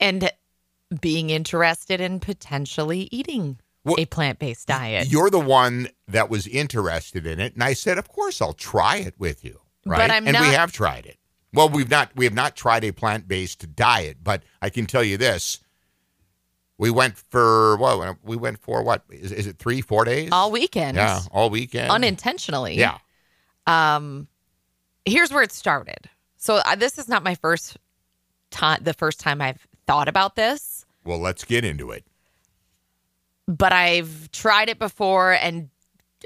And being interested in potentially eating Well, a plant based diet. You're the one that was interested in it, and I said, "Of course, I'll try it with you." But Right? I'm and we have tried it. Well, we've not we have not tried a plant based diet, but I can tell you this: we went for what? We went for what? Is, is it three, four days? all weekend. yeah, all weekend. Unintentionally. Yeah, Um, here's where it started. So uh, this is not my first time. The first time I've thought about this, well, let's get into it. but I've tried it before and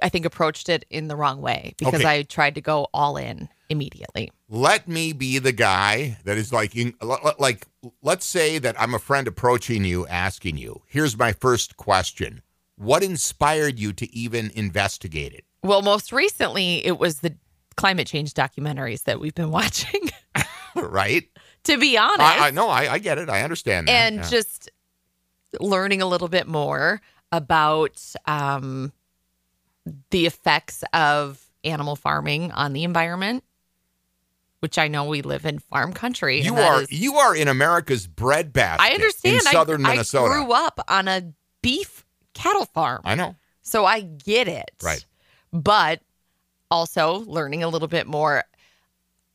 I think approached it in the wrong way because Okay. I tried to go all in immediately. Let me be the guy that is like, in, l- l- like, let's say that I'm a friend approaching you, asking you. Here's my first question: What inspired you to even investigate it? Well, most recently it was the climate change documentaries that we've been watching. right? To be honest, I, I no, I, I get it. I understand that. and yeah. just learning a little bit more about um, the effects of animal farming on the environment, which I know we live in farm country. you are is- you are in America's breadbasket. I understand. in southern I, Minnesota. I grew up on a beef cattle farm, I know. so I get it. Right. But also learning a little bit more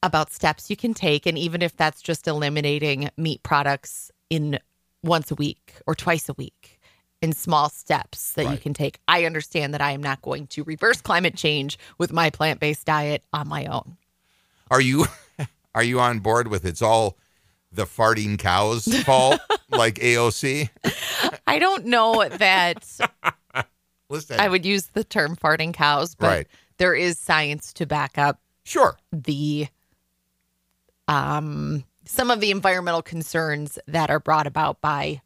about steps you can take, and even if that's just eliminating meat products in once a week or twice a week in small steps that you can take. I understand that I am not going to reverse climate change with my plant-based diet on my own. Are you are you on board with it's all the farting cows fault like AOC? I don't know that Listen, I would use the term farting cows, but Right. there is science to back up sure. the um some of the environmental concerns that are brought about by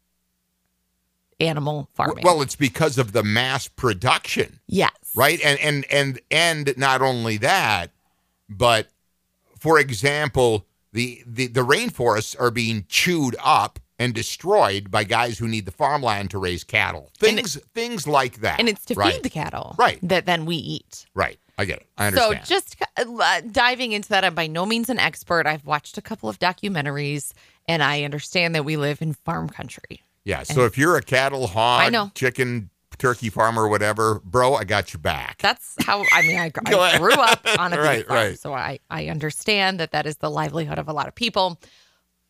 animal farming. Well, it's because of the mass production, yes. right? And and and and not only that, but for example, the the, the rainforests are being chewed up and destroyed by guys who need the farmland to raise cattle. Things things like that. And it's to right. feed the cattle Right. that then we eat. Right. I get it. I understand. So just uh, diving into that, I'm by no means an expert. I've watched a couple of documentaries and I understand that we live in farm country. yeah. So if you're a cattle, hog, I know. chicken, turkey farmer, whatever, bro, I got your back. That's how I mean. I, I grew up on a Right, farm, right. so I I understand that that is the livelihood of a lot of people.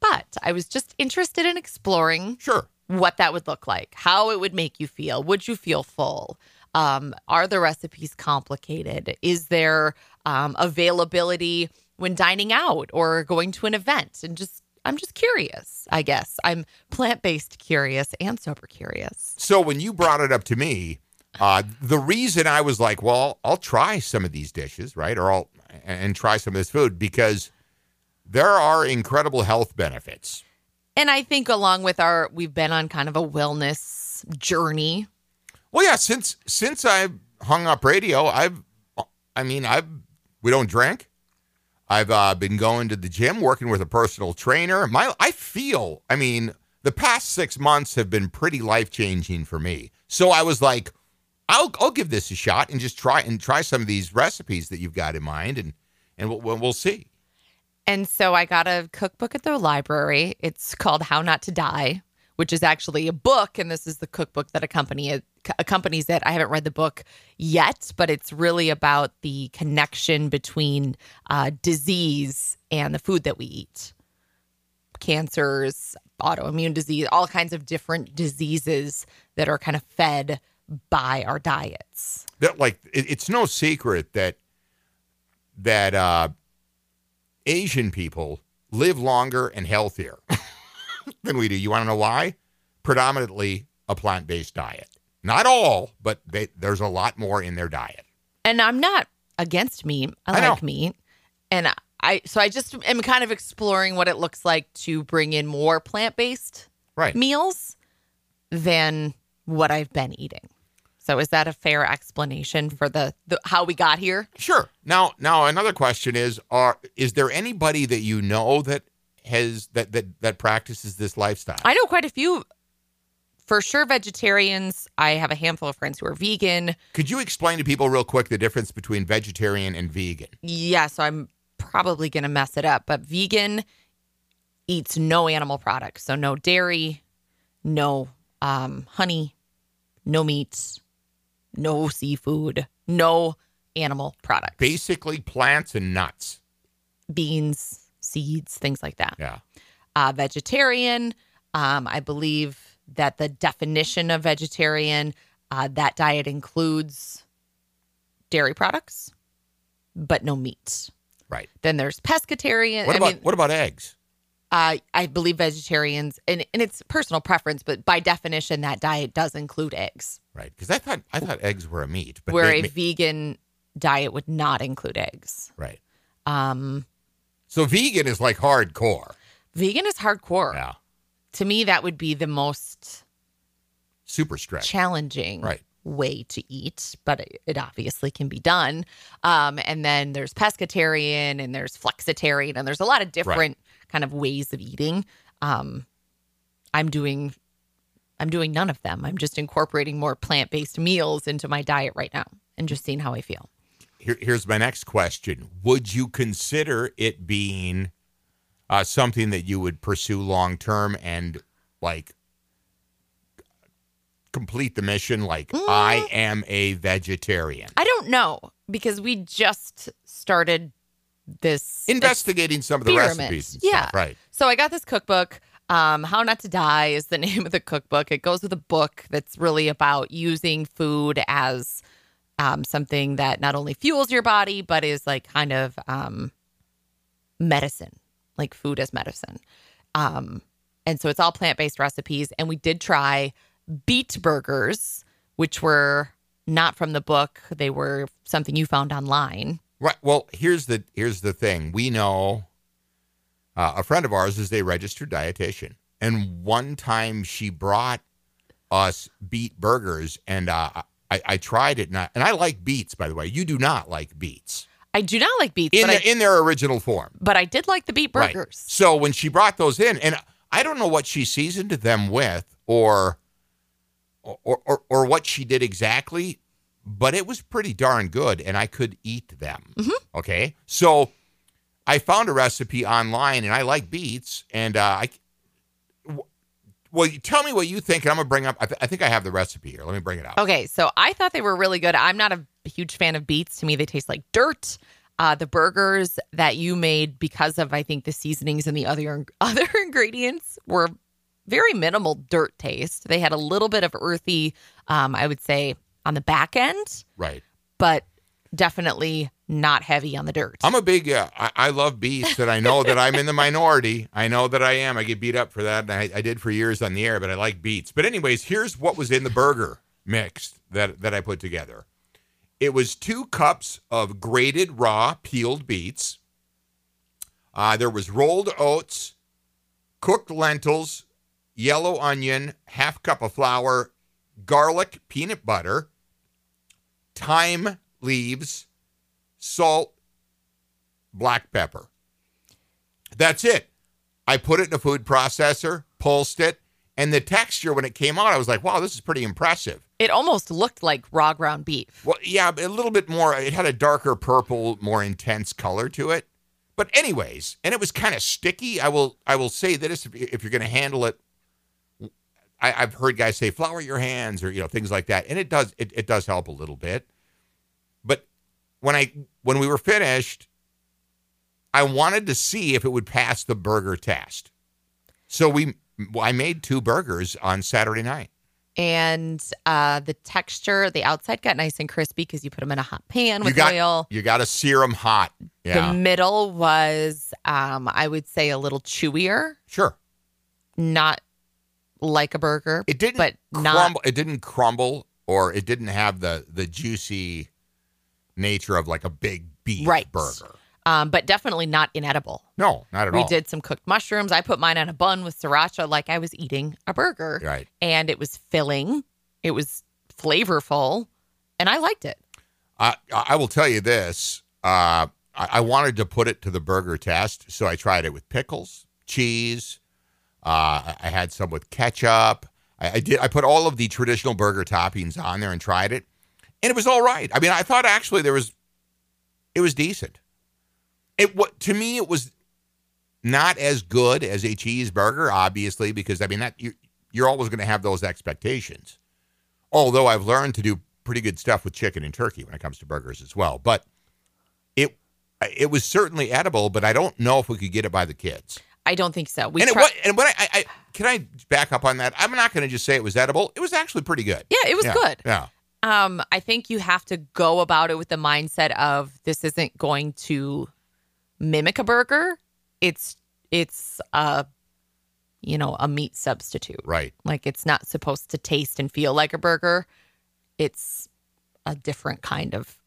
But I was just interested in exploring sure. what that would look like, how it would make you feel. Would you feel full? Um, are the recipes complicated? Is there um, availability when dining out or going to an event? And just, I'm just curious, I guess. I'm plant based curious and sober curious. So when you brought it up to me, uh, the reason I was like, well, I'll try some of these dishes, right? Or I'll and try some of this food because there are incredible health benefits. And I think along with our, we've been on kind of a wellness journey. Well, yeah, since since I hung up radio, I've I mean, I've we don't drink. I've uh, been going to the gym, working with a personal trainer. My I feel, I mean, the past 6 months have been pretty life-changing for me. So I was like, I'll I'll give this a shot and just try and try some of these recipes that you've got in mind and and we'll, we'll see. And so I got a cookbook at the library. It's called How Not to Die, which is actually a book, and this is the cookbook that accompany it, accompanies it. I haven't read the book yet, but it's really about the connection between uh, disease and the food that we eat, cancers, autoimmune disease, all kinds of different diseases that are kind of fed by our diets. that like it, it's no secret that that uh Asian people live longer and healthier than we do. You want to know why? Predominantly a plant-based diet. Not all, but they, there's a lot more in their diet. And I'm not against meat. I, I know. like meat. And I- I so I just am kind of exploring what it looks like to bring in more plant based Right. meals than what I've been eating. So is that a fair explanation for the, the how we got here? Sure. Now, now another question is: Are is there anybody that you know that has that that that practices this lifestyle? I know quite a few for sure vegetarians. I have a handful of friends who are vegan. Could you explain to people real quick the difference between vegetarian and vegan? Yeah, so I'm probably going to mess it up, but vegan eats no animal products. So no dairy, no um, honey, no meats, no seafood, no animal products. Basically, plants and nuts. Beans, seeds, things like that. Yeah. Uh, vegetarian, um, I believe that the definition of vegetarian, uh, that diet includes dairy products, but no meat. Right. Then there's pescatarian. What I about mean, what about eggs? uh, I believe vegetarians, and, and it's personal preference, but by definition, that diet does include eggs. Right. Because I thought I thought eggs were a meat, but where they- a ma- vegan diet would not include eggs. right. Um, So vegan is like hardcore. vegan is hardcore. Yeah. To me, that would be the most Super strict. challenging Right. way to eat, but it, it obviously can be done. Um, and then there's pescatarian and there's flexitarian and there's a lot of different kind of ways of eating. Um, I'm doing I'm doing none of them. I'm just incorporating more plant-based meals into my diet right now and just seeing how I feel. Here, here's my next question: Would you consider it being uh, something that you would pursue long term and like complete the mission? Like, Mm. I am a vegetarian. I don't know because we just started this Investigating some of the recipes yeah. stuff, right? So I got this cookbook. Um, How Not to Die is the name of the cookbook. It goes with a book that's really about using food as um, something that not only fuels your body, but is like kind of um, medicine, like food as medicine. Um, and so it's all plant based recipes. And we did try beet burgers, which were not from the book, they were something you found online. Right. Well, here's the here's the thing. We know uh, a friend of ours is a registered dietitian, and one time she brought us beet burgers, and uh, I, I tried it, and I, and I like beets. By the way, you do not like beets I do not like beets, in but, the, I, in their original form. but I did like the beet Right. burgers. So when she brought those in, and I don't know what she seasoned them with, or or or, or what she did exactly, but it was pretty darn good, and I could eat them. Okay, so I found a recipe online, and I like beets, and uh, I. Well, you tell me what you think, and I'm gonna bring up. I, th- I think I have the recipe here. Let me bring it up. Okay, so I thought they were really good. I'm not a huge fan of beets. To me, they taste like dirt. Uh, the burgers that you made because of I think the seasonings and the other other ingredients were very minimal dirt taste. They had a little bit of earthy, um, I would say, on the back end, Right. but definitely not heavy on the dirt. I'm a big. Uh, I, I love beets, and I know that I'm in the minority. I know that I am. I get beat up for that, and I, I did for years on the air. But I like beets. But anyways, here's what was in the burger mix that that I put together. It was two cups of grated raw peeled beets. Uh, there was rolled oats, cooked lentils, yellow onion, half cup of flour, garlic, peanut butter, thyme leaves, salt, black pepper. That's it. I put it in a food processor, pulsed it, and the texture when it came out, I was like, wow, this is pretty impressive. it almost looked like raw ground beef. Well, yeah, a little bit more. It had a darker purple, more intense color to it. But anyways, and it was kind of sticky. I will, I will say this: if, if you're going to handle it, I, I've heard guys say flour your hands or you know things like that, and it does, it, it does help a little bit. But when I when we were finished, I wanted to see if it would pass the burger test. So we, I made two burgers on Saturday night. And uh, the texture, the outside got nice and crispy because you put them in a hot pan You with got, oil. you got to sear them hot. Yeah, The middle was, um, I would say, a little chewier, sure. not like a burger, It didn't but not. crumble. It didn't crumble, or it didn't have the the juicy nature of like a big beef Right. burger. um, but definitely not inedible. No, not at we all. We did some cooked mushrooms. I put mine on a bun with sriracha, like I was eating a burger, Right. and it was filling. It was flavorful, and I liked it. I I will tell you this. Uh, I, I wanted to put it to the burger test, so I tried it with pickles, cheese. Uh, I I had some with ketchup. I, I did. I put all of the traditional burger toppings on there and tried it, and it was all right. I mean, I thought actually there was, it was decent. It what to me it was not as good as a cheeseburger, obviously, because I mean that you you're always going to have those expectations. Although I've learned to do pretty good stuff with chicken and turkey when it comes to burgers as well, but it it was certainly edible, but I don't know if we could get it by the kids. I don't think so. We and it tried- and what I, I, I can I back up on that? I'm not going to just say it was edible. It was actually pretty good. yeah, it was Yeah, good. Yeah. Um, I think you have to go about it with the mindset of this isn't going to mimic a burger. It's it's a you know a meat substitute. Right. Like it's not supposed to taste and feel like a burger. It's a different kind of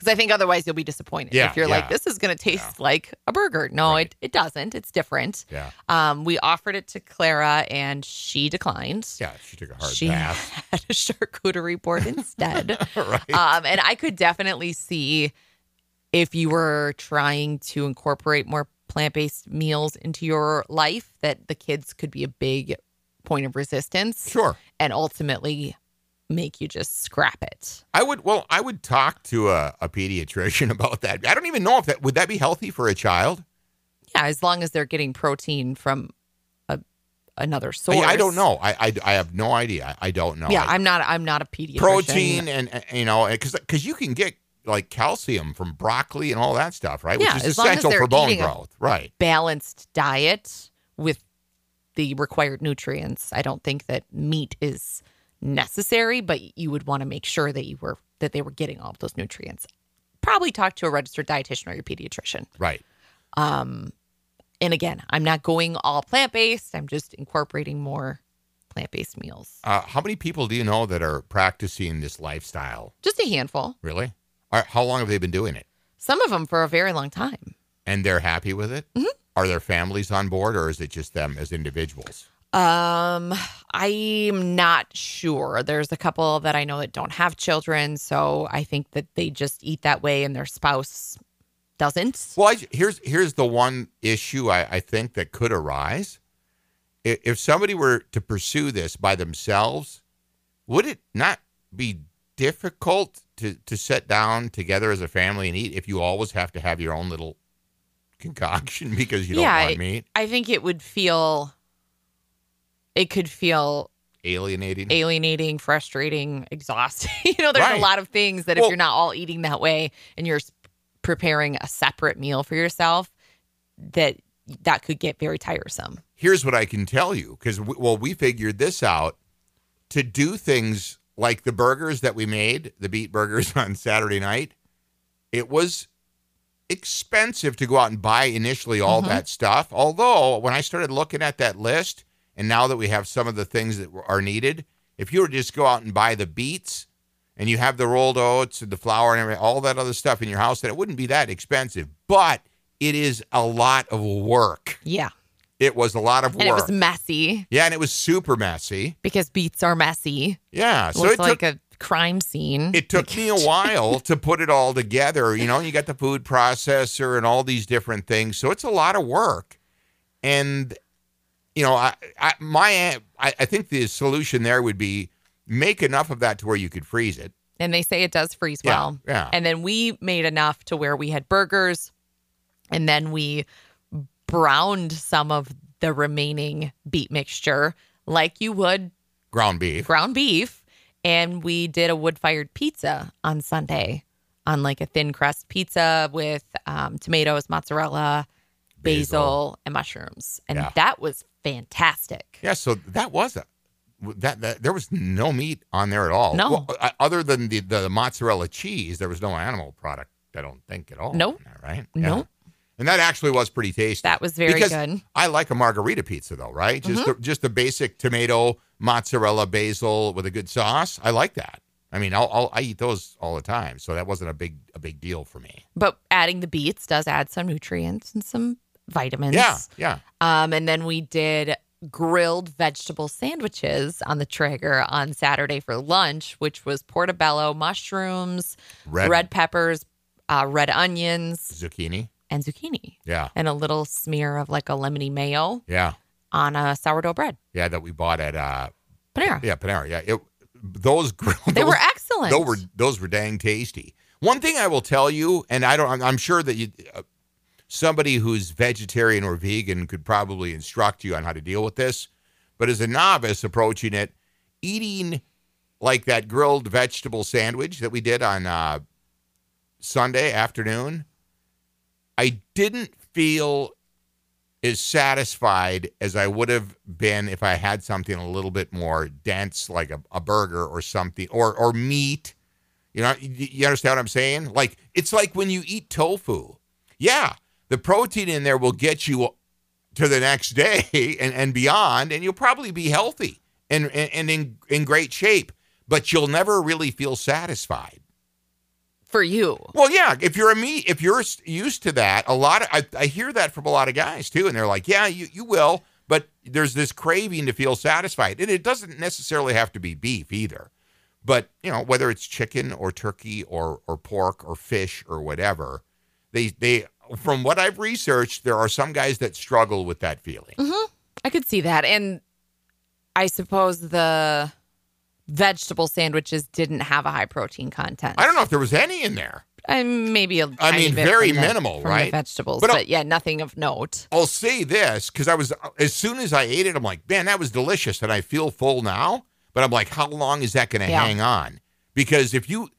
because I think otherwise you'll be disappointed Yeah, if you're yeah. like this is going to taste like a burger. No, Right. it it doesn't. It's different. Yeah. Um, we offered it to Clara and she declined. Yeah. She took a hard she bath. had a charcuterie board instead. right. Um, and I could definitely see if you were trying to incorporate more plant based meals into your life, that the kids could be a big point of resistance sure. and ultimately make you just scrap it. I would. Well, I would talk to a, a pediatrician about that. I don't even know if that would that be healthy for a child. Yeah, as long as they're getting protein from a, another source. I don't know. I, I, I have no idea. I, I don't know. Yeah, I- I'm not. I'm not a pediatrician. protein and, and you know because because you can get like calcium from broccoli and all that stuff, right? Yeah, Which is as long as essential for bone growth, right? balanced diet with the required nutrients. I don't think that meat is necessary, but you would want to make sure that you were that they were getting all of those nutrients. Probably talk to a registered dietitian or your pediatrician. Right. Um, and again, I'm not going all plant based. I'm just incorporating more plant based meals. Uh, how many people do you know that are practicing this lifestyle? Just a handful. Really? Are, how long have they been doing it? Some of them for a very long time. And they're happy with it? Mhm. Are their families on board, or is it just them as individuals? Um, I'm not sure. There's a couple that I know that don't have children, so I think that they just eat that way and their spouse doesn't. Well, I, here's here's the one issue I, I think that could arise. If somebody were to pursue this by themselves, would it not be difficult to to sit down together as a family and eat if you always have to have your own little concoction because you don't Yeah, want meat? I think it would feel it could feel Alienating. alienating, frustrating, exhausting. you know, there's Right. a lot of things that if you're not all eating that way and you're preparing a separate meal for yourself, that that could get very tiresome. here's what I can tell you because well, we figured this out to do things like the burgers that we made, the beet burgers on Saturday night. It was expensive to go out and buy initially all Mhm. that stuff. Although when I started looking at that list, and now that we have some of the things that are needed, if you were to just go out and buy the beets and you have the rolled oats and the flour and all that other stuff in your house, then it wouldn't be that expensive. But it is a lot of work. Yeah. It was a lot of work. And it was messy yeah, and it was super messy. because beets are messy. Yeah, so it's it took like a crime scene. it took me a while to put it all together. You know, you got the food processor and all these different things, so it's a lot of work. And you know, I, I my I, I think the solution there would be make enough of that to where you could freeze it. and they say it does freeze Yeah, well. yeah. And then we made enough to where we had burgers and then we browned some of the remaining beet mixture like you would Ground beef. ground beef and we did a wood-fired pizza on Sunday on like a thin crust pizza with um, tomatoes, mozzarella, basil, Basil. and mushrooms. And Yeah. that was fantastic. Yeah, so that was a that, that there was no meat on there at all. No. Well, uh, other than the, the mozzarella cheese, there was no animal product. I don't think at all. Nope. there, right? Nope. And that actually was pretty tasty. That was very Because good. I like a margherita pizza though, right? Just Mm-hmm. the, just the basic tomato, mozzarella, basil with a good sauce. I like that. I mean, I'll, I'll I eat those all the time, so that wasn't a big a big deal for me. But adding the beets does add some nutrients and some vitamins. Yeah, yeah. Um, and then we did grilled vegetable sandwiches on the Traeger on Saturday for lunch, which was portobello mushrooms, Red, red peppers, uh, red onions, zucchini. and zucchini, Yeah, and a little smear of like a lemony mayo yeah, on a sourdough bread. yeah. That we bought at uh Panera. yeah Panera. Yeah, it, those grilled. They those, were excellent. Those were those were dang tasty. One thing I will tell you, and I don't, I'm, I'm sure that you, uh, somebody who's vegetarian or vegan could probably instruct you on how to deal with this. But as a novice approaching it, eating like that grilled vegetable sandwich that we did on uh, Sunday afternoon, I didn't feel as satisfied as I would have been if I had something a little bit more dense, like a, a burger or something, or or meat. You know, you, understand what I'm saying? Like it's like when you eat tofu. Yeah, the protein in there will get you to the next day and, and beyond, and you'll probably be healthy and, and, and in, in great shape, but you'll never really feel satisfied. for you. Well, yeah, if you're a meat, if you're used to that, a lot of I, I hear that from a lot of guys too, and they're like, yeah, you you will, but there's this craving to feel satisfied, and it doesn't necessarily have to be beef either, but you know whether it's chicken or turkey or or pork or fish or whatever, they they from what I've researched, there are some guys that struggle with that feeling. Mm-hmm. I could see that. And I suppose the vegetable sandwiches didn't have a high protein content. I don't know if there was any in there. Maybe a I mean, very the- minimal, from the right? vegetables, But but, yeah, nothing of note. I'll say this because I was as soon as I ate it, I'm like, man, that was delicious, and I feel full now. But I'm like, how long is that going to Yeah. hang on? Because if you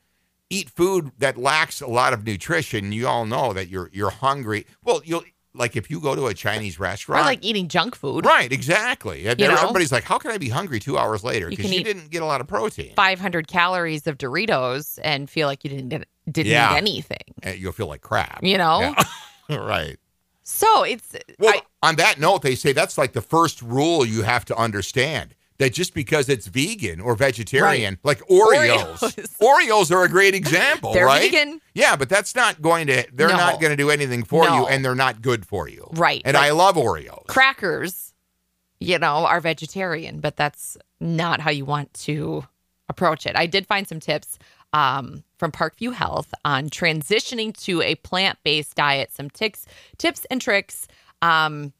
eat food that lacks a lot of nutrition, you all know that you're you're hungry. Well, you'll like if you go to a Chinese Or restaurant, like eating junk food. right? Exactly. And You know? Everybody's like, how can I be hungry two hours later? You Because can you, didn't get a lot of protein. 500 calories of Doritos and feel like you didn't get, didn't Yeah. eat anything. And you'll feel like crap. You know? Yeah. right. So it's Well, I, on that note, they say that's like the first rule you have to understand that just because it's vegan or vegetarian, like Oreos, Oreos. Oreos are a great example, They're right? vegan. Yeah, but that's not going to, they're No. not going to do anything for you and they're not good for you. Right, And right. I love Oreos. crackers, you know, are vegetarian, but that's not how you want to approach it. I did find some tips um, from Parkview Health on transitioning to a plant based diet, some tips, tips and tricks. Um,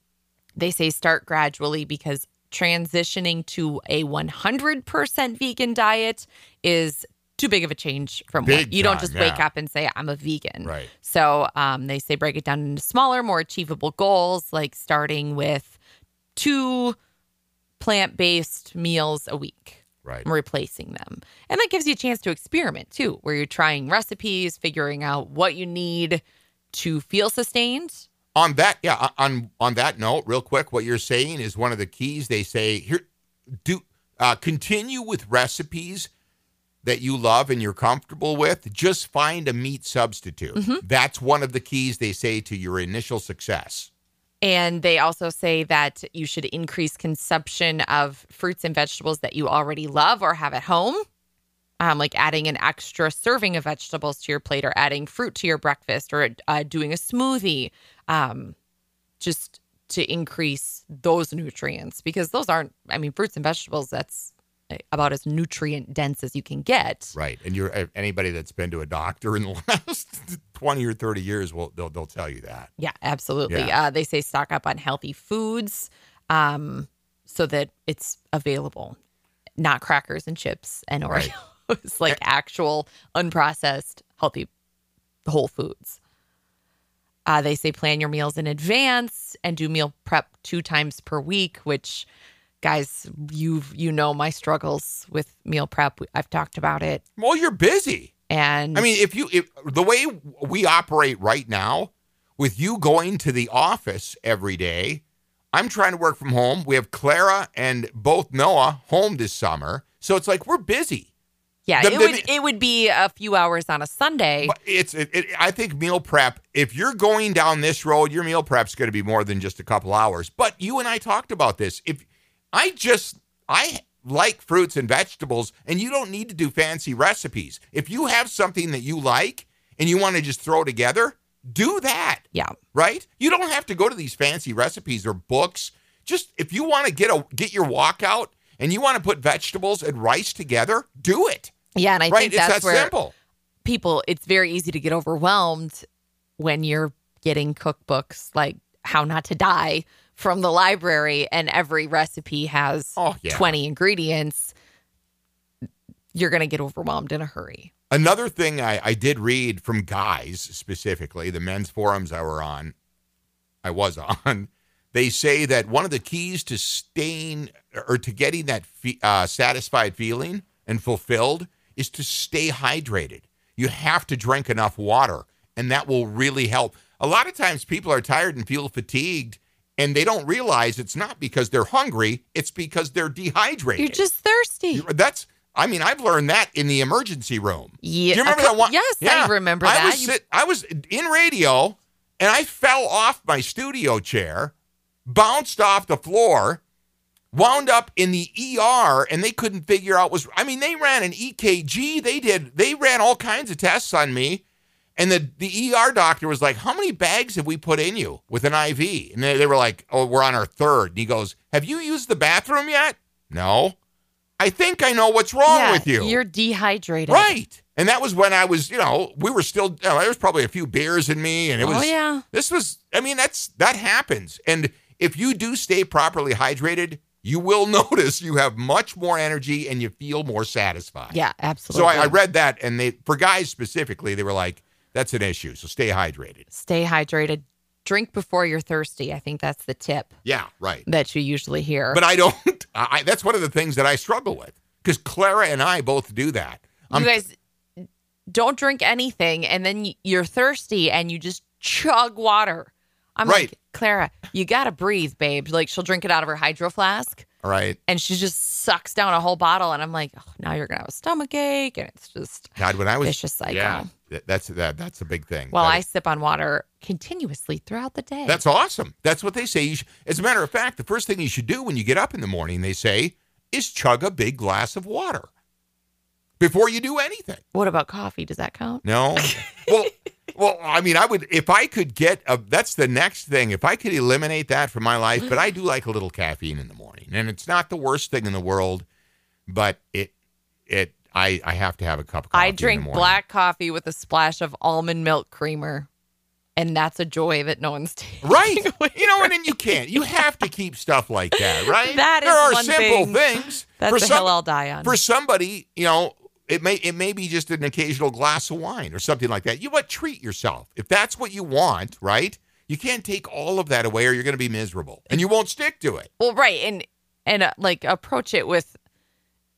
they say start gradually because transitioning to a 100% vegan diet is too big of a change from Big what you don't time, just wake up and say i'm a vegan Right. so um, they say break it down into smaller, more achievable goals, like starting with two plant based meals a week, Right. and replacing them. And that gives you a chance to experiment too, where you're trying recipes, figuring out what you need to feel sustained. On that, yeah, on on that note, real quick, what you're saying is one of the keys. They say here, do uh, continue with recipes that you love and you're comfortable with. Just find a meat substitute. Mm-hmm. That's one of the keys they say to your initial success. And they also say that you should increase consumption of fruits and vegetables that you already love or have at home. Um, like adding an extra serving of vegetables to your plate or adding fruit to your breakfast or uh, doing a smoothie um, just to increase those nutrients because those aren't, I mean, fruits and vegetables, that's eh, about as nutrient dense as you can get. Right. And you're anybody that's been to a doctor in the last 20 or 30 years will they'll they'll tell you that. Yeah, absolutely. Yeah. Uh, they say stock up on healthy foods um, so that it's available, not crackers and chips and Right. Oreos, like actual unprocessed healthy whole foods. Uh, they say plan your meals in advance and do meal prep two times per week, which guys, you've you know my struggles with meal prep. I've talked about it. Well, you're busy. And I mean, if you if the way we operate right now, with you going to the office every day, I'm trying to work from home. We have Clara and both Noah home this summer, so it's like we're busy. Yeah, the- it the- would it would be a few hours on a Sunday. It's it, it, I think meal prep. If you're going down this road, your meal prep's going to be more than just a couple hours. But you and I talked about this. If I just I like fruits and vegetables, and you don't need to do fancy recipes. If you have something that you like and you want to just throw together, do that. Yeah. Right? You don't have to go to these fancy recipes or books. Just if you want to get a get your walkout and you want to put vegetables and rice together, do it. Yeah, and I right? think It's that's that where simple. people it's very easy to get overwhelmed when you're getting cookbooks like How Not to Die from the library and every recipe has Oh, yeah. 20 ingredients. You're going to get overwhelmed in a hurry. Another thing I, I did read from guys specifically, the men's forums I were on, I was on, they say that one of the keys to staying or to getting that fe- uh, satisfied feeling and fulfilled is to stay hydrated. You have to drink enough water, and that will really help. A lot of times people are tired and feel fatigued, and they don't realize it's not because they're hungry, it's because they're dehydrated. You're just thirsty. That's I mean, I've learned that in the emergency room. Yeah, Do you remember that one? yes, I remember I that. Was sit, I was in radio and I fell off my studio chair, bounced off the floor, wound up in the ER, and they couldn't figure out was I mean, they ran an EKG, they did they ran all kinds of tests on me. And the, the ER doctor was like, How many bags have we put in you with an IV? And they, they were like, Oh, we're on our third. And he goes, Have you used the bathroom yet? No. I think I know what's wrong yeah, with you. You're dehydrated. Right. And that was when I was, you know, we were still, you know, there was probably a few beers in me. And it was, Oh, yeah. this was, I mean, that's, that happens. And if you do stay properly hydrated, you will notice you have much more energy and you feel more satisfied. Yeah, So absolutely. I, I read that and they, for guys specifically, they were like, that's an issue. So stay hydrated. Stay hydrated. Drink before you're thirsty. I think that's the tip Yeah, right. that you usually hear. But I don't, I, that's one of the things that I struggle with because Clara and I both do that. you guys don't drink anything and then you're thirsty and you just chug water. I'm Right. like, Clara, you got to breathe, babe. Like she'll drink it out of her hydro flask Right. and she just sucks down a whole bottle. And I'm like, oh, now you're going to have a stomach ache. And it's just, God, when I was Vicious cycle. yeah, that's that. That's a big thing. well, That I is- sip on water continuously throughout the day. that's awesome. That's what they say. You sh- As a matter of fact, the first thing you should do when you get up in the morning, they say, is chug a big glass of water before you do anything. what about coffee? Does that count? No, well, well, I mean, I would if I could get a. That's the next thing. If I could eliminate that from my life, but I do like a little caffeine in the morning, and it's not the worst thing in the world, but it, it, I, I have to have a cup of coffee. I in the drink black coffee with a splash of almond milk creamer. And that's a joy that no one's taking. Right. You know, and then you can't. You have to keep stuff like that, right? That there is are one simple thing. things. That's for a some, hill I'll die on. For somebody, you know, it may it may be just an occasional glass of wine or something like that. You what treat yourself. If that's what you want, right? You can't take all of that away or you're going to be miserable and you won't stick to it. Well, right, and and uh, like approach it with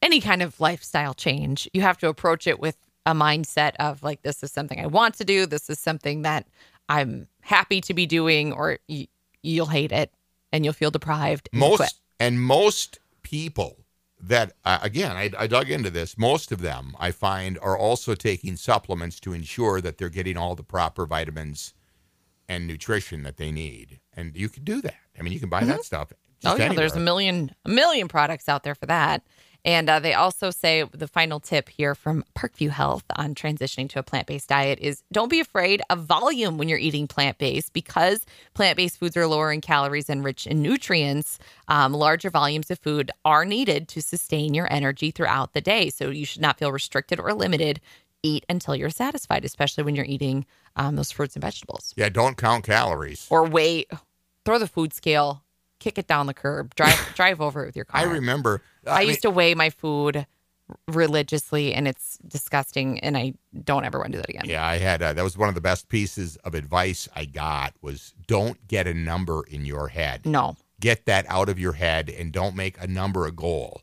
any kind of lifestyle change. You have to approach it with a mindset of like this is something I want to do. This is something that I'm happy to be doing, or y- you'll hate it and you'll feel deprived. and most and most people that uh, again I, I dug into this. Most of them i find are also taking supplements to ensure that they're getting all the proper vitamins and nutrition that they need. And you can do that. I mean you can buy that stuff just Oh yeah, there's a million a million products out there for that. And uh, they also say the final tip here from Parkview Health on transitioning to a plant based diet is don't be afraid of volume when you're eating plant based because plant based foods are lower in calories and rich in nutrients. Um, larger volumes of food are needed to sustain your energy throughout the day. So you should not feel restricted or limited. Eat until you're satisfied, especially when you're eating um, those fruits and vegetables. yeah don't count calories Or wait, throw the food scale, kick it down the curb, drive drive over it with your car. i remember I, mean, used to weigh my food religiously, and it's disgusting. And I don't ever want to do that again. yeah i had uh, that was one of the best pieces of advice i got was don't get a number in your head No, get that out of your head and don't make a number a goal.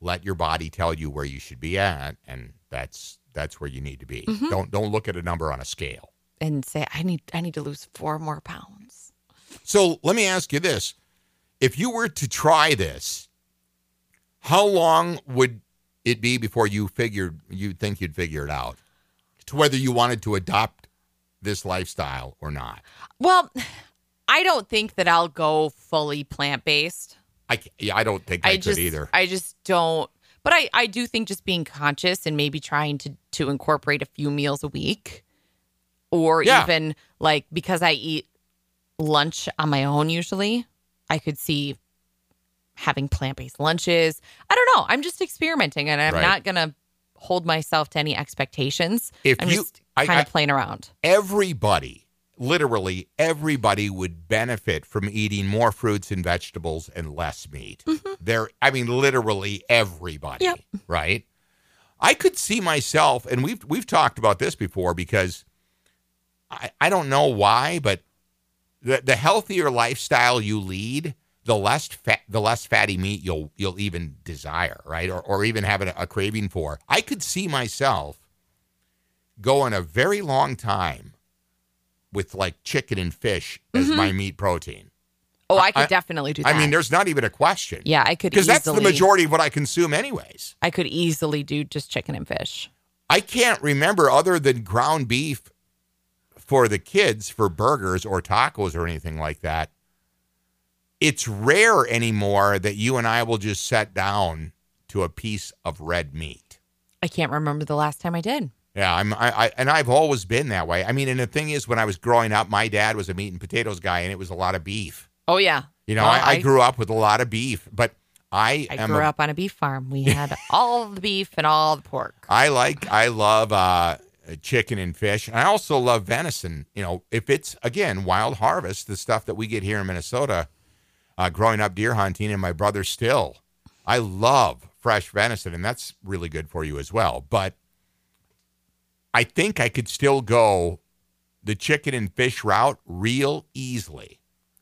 Let your body tell you where you should be at, and that's that's where you need to be. Mm-hmm. Don't don't look at a number on a scale. and say I need I need to lose four more pounds. So let me ask you this: If you were to try this, how long would it be before you figured you'd think you'd figure it out to whether you wanted to adopt this lifestyle or not? Well, I don't think that I'll go fully plant based. I yeah, I don't think I, I could either. I just don't but I, I do think just being conscious and maybe trying to to incorporate a few meals a week or Yeah. even like because I eat lunch on my own usually, I could see having plant-based lunches. I don't know. I'm just experimenting and I'm Right. not going to hold myself to any expectations. If I'm you- just kind of playing around. everybody, literally everybody, would benefit from eating more fruits and vegetables and less meat. Mm-hmm. There, I mean, literally everybody, Yep. right? I could see myself, and we've we've talked about this before because I, I don't know why, but the the healthier lifestyle you lead, the less fat, the less fatty meat you'll you'll even desire, right? Or or even have a, a craving for. I could see myself going a very long time with like chicken and fish as my mm-hmm. meat protein. Oh, I could I- definitely do that. I mean, there's not even a question. yeah, I could Because that's the majority of what I consume, anyways. I could easily do just chicken and fish. I can't remember other than ground beef for the kids for burgers or tacos or anything like that. It's rare anymore that you and I will just sit down to a piece of red meat. I can't remember the last time I did. Yeah, I'm I, I and I've always been that way. I mean, and the thing is when I was growing up, my dad was a meat and potatoes guy and it was a lot of beef. Oh yeah. You know, Well, I, I grew up with a lot of beef, but I, I grew a- up on a beef farm. We had all the beef and all the pork. I like I love uh chicken and fish. And I also love venison. You know, if it's again wild harvest, the stuff that we get here in Minnesota, uh, growing up deer hunting, and my brother still, I love fresh venison, and that's really good for you as well. But I think I could still go the chicken and fish route real easily.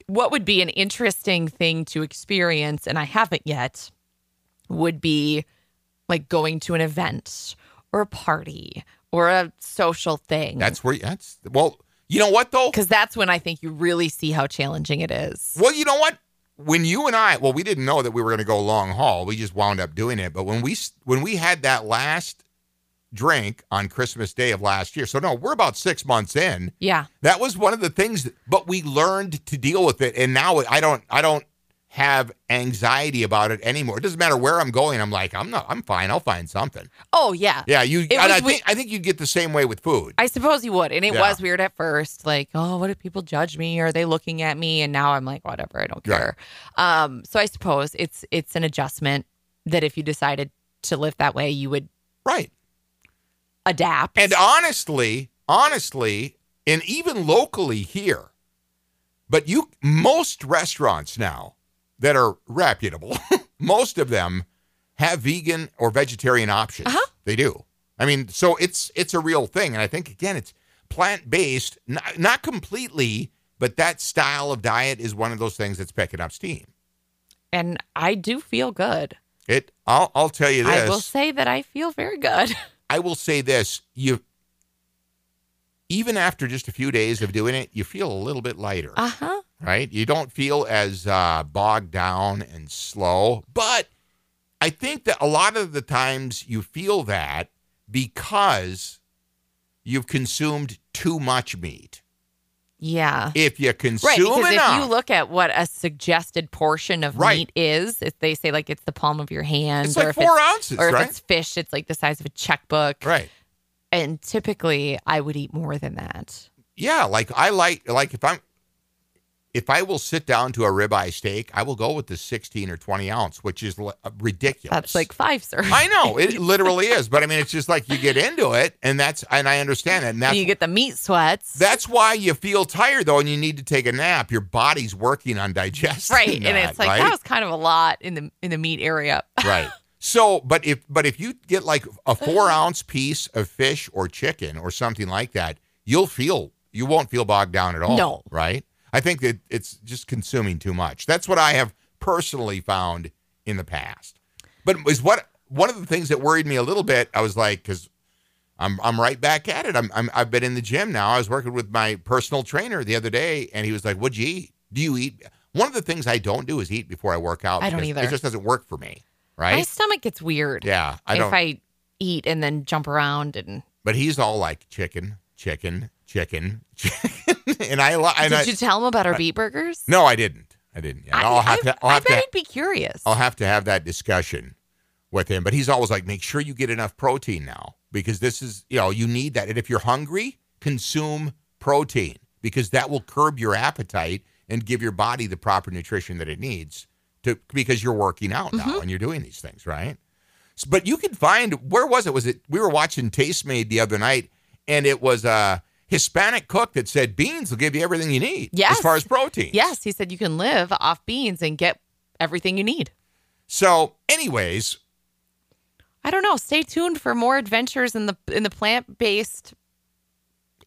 What would be an interesting thing to experience, and I haven't yet, would be like going to an event or a party or a social thing. That's where that's well. You know what though? because that's when I think you really see how challenging it is. Well, you know what? When you and I, well, we didn't know that we were going to go long haul. We just wound up doing it. But when we when we had that last drink on Christmas Day of last year, so no, we're about six months in. Yeah. That was one of the things. That, but we learned to deal with it, and now I don't. I don't have anxiety about it anymore. It doesn't matter where I'm going. I'm like, I'm not. I'm fine. I'll find something. Oh yeah. Yeah, you. It And I was we- think I think you get the same way with food. I suppose you would. And it Yeah. was weird at first. Like, oh, what if people judge me? Are they looking at me? And now I'm like, whatever, I don't care. Um, so I suppose it's it's an adjustment that if you decided to live that way, you would right. adapt. And honestly, honestly, and even locally here, but you most restaurants now that are reputable, most of them have vegan or vegetarian options. Uh-huh. They do. I mean, so it's it's a real thing, and I think again, it's plant based, not, not completely, but that style of diet is one of those things that's picking up steam. and I do feel good. It. I'll I'll tell you this. I will say that I feel very good. I will say this: you, even after just a few days of doing it, you feel a little bit lighter, Uh huh. right? You don't feel as uh, bogged down and slow. But I think that a lot of the times you feel that because you've consumed too much meat. Yeah. If you consume Right, because enough, if you look at what a suggested portion of Right. meat is, if they say like it's the palm of your hand, it's or like if four ounces, or if right? it's fish, it's like the size of a checkbook. Right. And typically, I would eat more than that. Yeah, like I like like if I'm if I will sit down to a ribeye steak, I will go with the 16 or 20 ounce, which is l- uh, ridiculous. That's like five sir. I know it literally is, but I mean, it's just like you get into it, and that's and I understand it, and And you get the meat sweats. that's why you feel tired though, and you need to take a nap. Your body's working on digestion, right. And it's like right? that was kind of a lot in the in the meat area. right. So, but if but if you get like a four ounce piece of fish or chicken or something like that, you'll feel you won't feel bogged down at all. No. right? I think that it's just consuming too much. That's what I have personally found in the past. But is what one of the things that worried me a little bit. I was like, because I'm I'm right back at it. I'm, I'm I've been in the gym now. I was working with my personal trainer the other day, and he was like, "What'd you eat? Do you eat?" One of the things I don't do is eat before I work out. I don't either. It just doesn't work for me, My stomach gets weird Yeah, I if don't. I eat and then jump around and. but he's all like chicken, chicken, chicken, chicken, and I li- and Did I you tell him about our beet burgers? no, I didn't. I didn't. Yet. I, I'll have I, to. I'll I have bet to. I'd be curious. I'll have to have that discussion with him. But he's always like, make sure you get enough protein now because this is, you know, you need that. And if you're hungry, consume protein because that will curb your appetite and give your body the proper nutrition that it needs to because you're working out now Mm-hmm. and you're doing these things, right? S- But you can find where was it? Was it we were watching Tastemade the other night and it was a Hispanic cook that said beans will give you everything you need as far as protein. yes, he said you can live off beans and get everything you need. So, anyways, I don't know. Stay tuned for more adventures in the in the plant based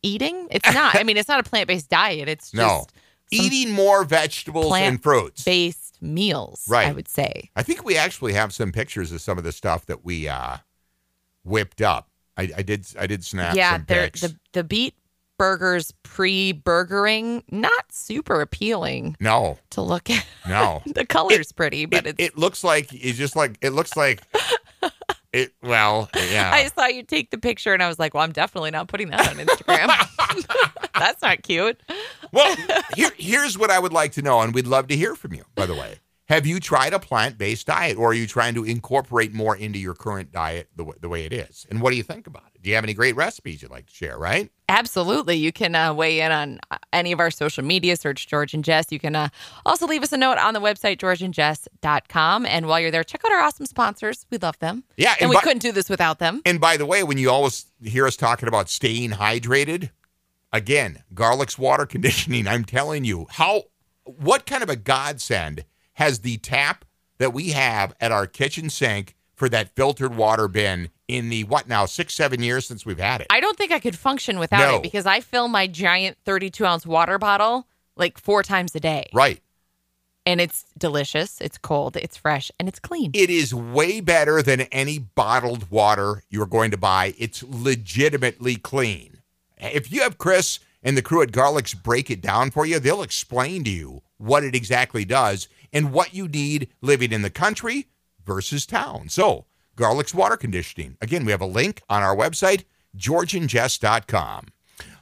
eating. It's not. I mean, it's not a plant based diet. It's no. just Eating more vegetables and fruits. based meals. Right. I would say. I think we actually have some pictures of some of the stuff that we uh, whipped up. I, I did. I did snap yeah, the the beet burgers pre burgering not super appealing no, to look at. no. the color's pretty, but it, it's. it looks like it's just like it looks like it. Well, yeah. I saw you take the picture and I was like, well, I'm definitely not putting that on Instagram. That's not cute. well, here, here's what I would like to know, and we'd love to hear from you. By the way, have you tried a plant-based diet, or are you trying to incorporate more into your current diet the, w- the way it is? And what do you think about it? Do you have any great recipes you'd like to share? Right? Absolutely. You can uh, weigh in on uh, any of our social media, search George and Jess. You can uh, also leave us a note on the website, georgeandjess.com. And while you're there, check out our awesome sponsors. We love them. Yeah, And, and we couldn't do this without them. And by the way, when you always hear us talking about staying hydrated, again, Garlic's water conditioning, I'm telling you, how what kind of a godsend has the tap that we have at our kitchen sink for that filtered water bin in the what now, six, seven years since we've had it? I don't think I could function without No. it because I fill my giant 32 ounce water bottle like four times a day. right. And it's delicious, it's cold, it's fresh, and it's clean. It is way better than any bottled water you're going to buy. It's legitimately clean. If you have Chris and the crew at Garlic's break it down for you, they'll explain to you what it exactly does and what you need living in the country versus town. So, Garlic's water conditioning. Again, we have a link on our website, georgeandjess.com.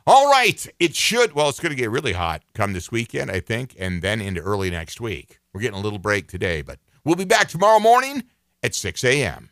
All right. It should, well, it's going to get really hot come this weekend, I think, and then into early next week. We're getting a little break today, but we'll be back tomorrow morning at 6 a.m.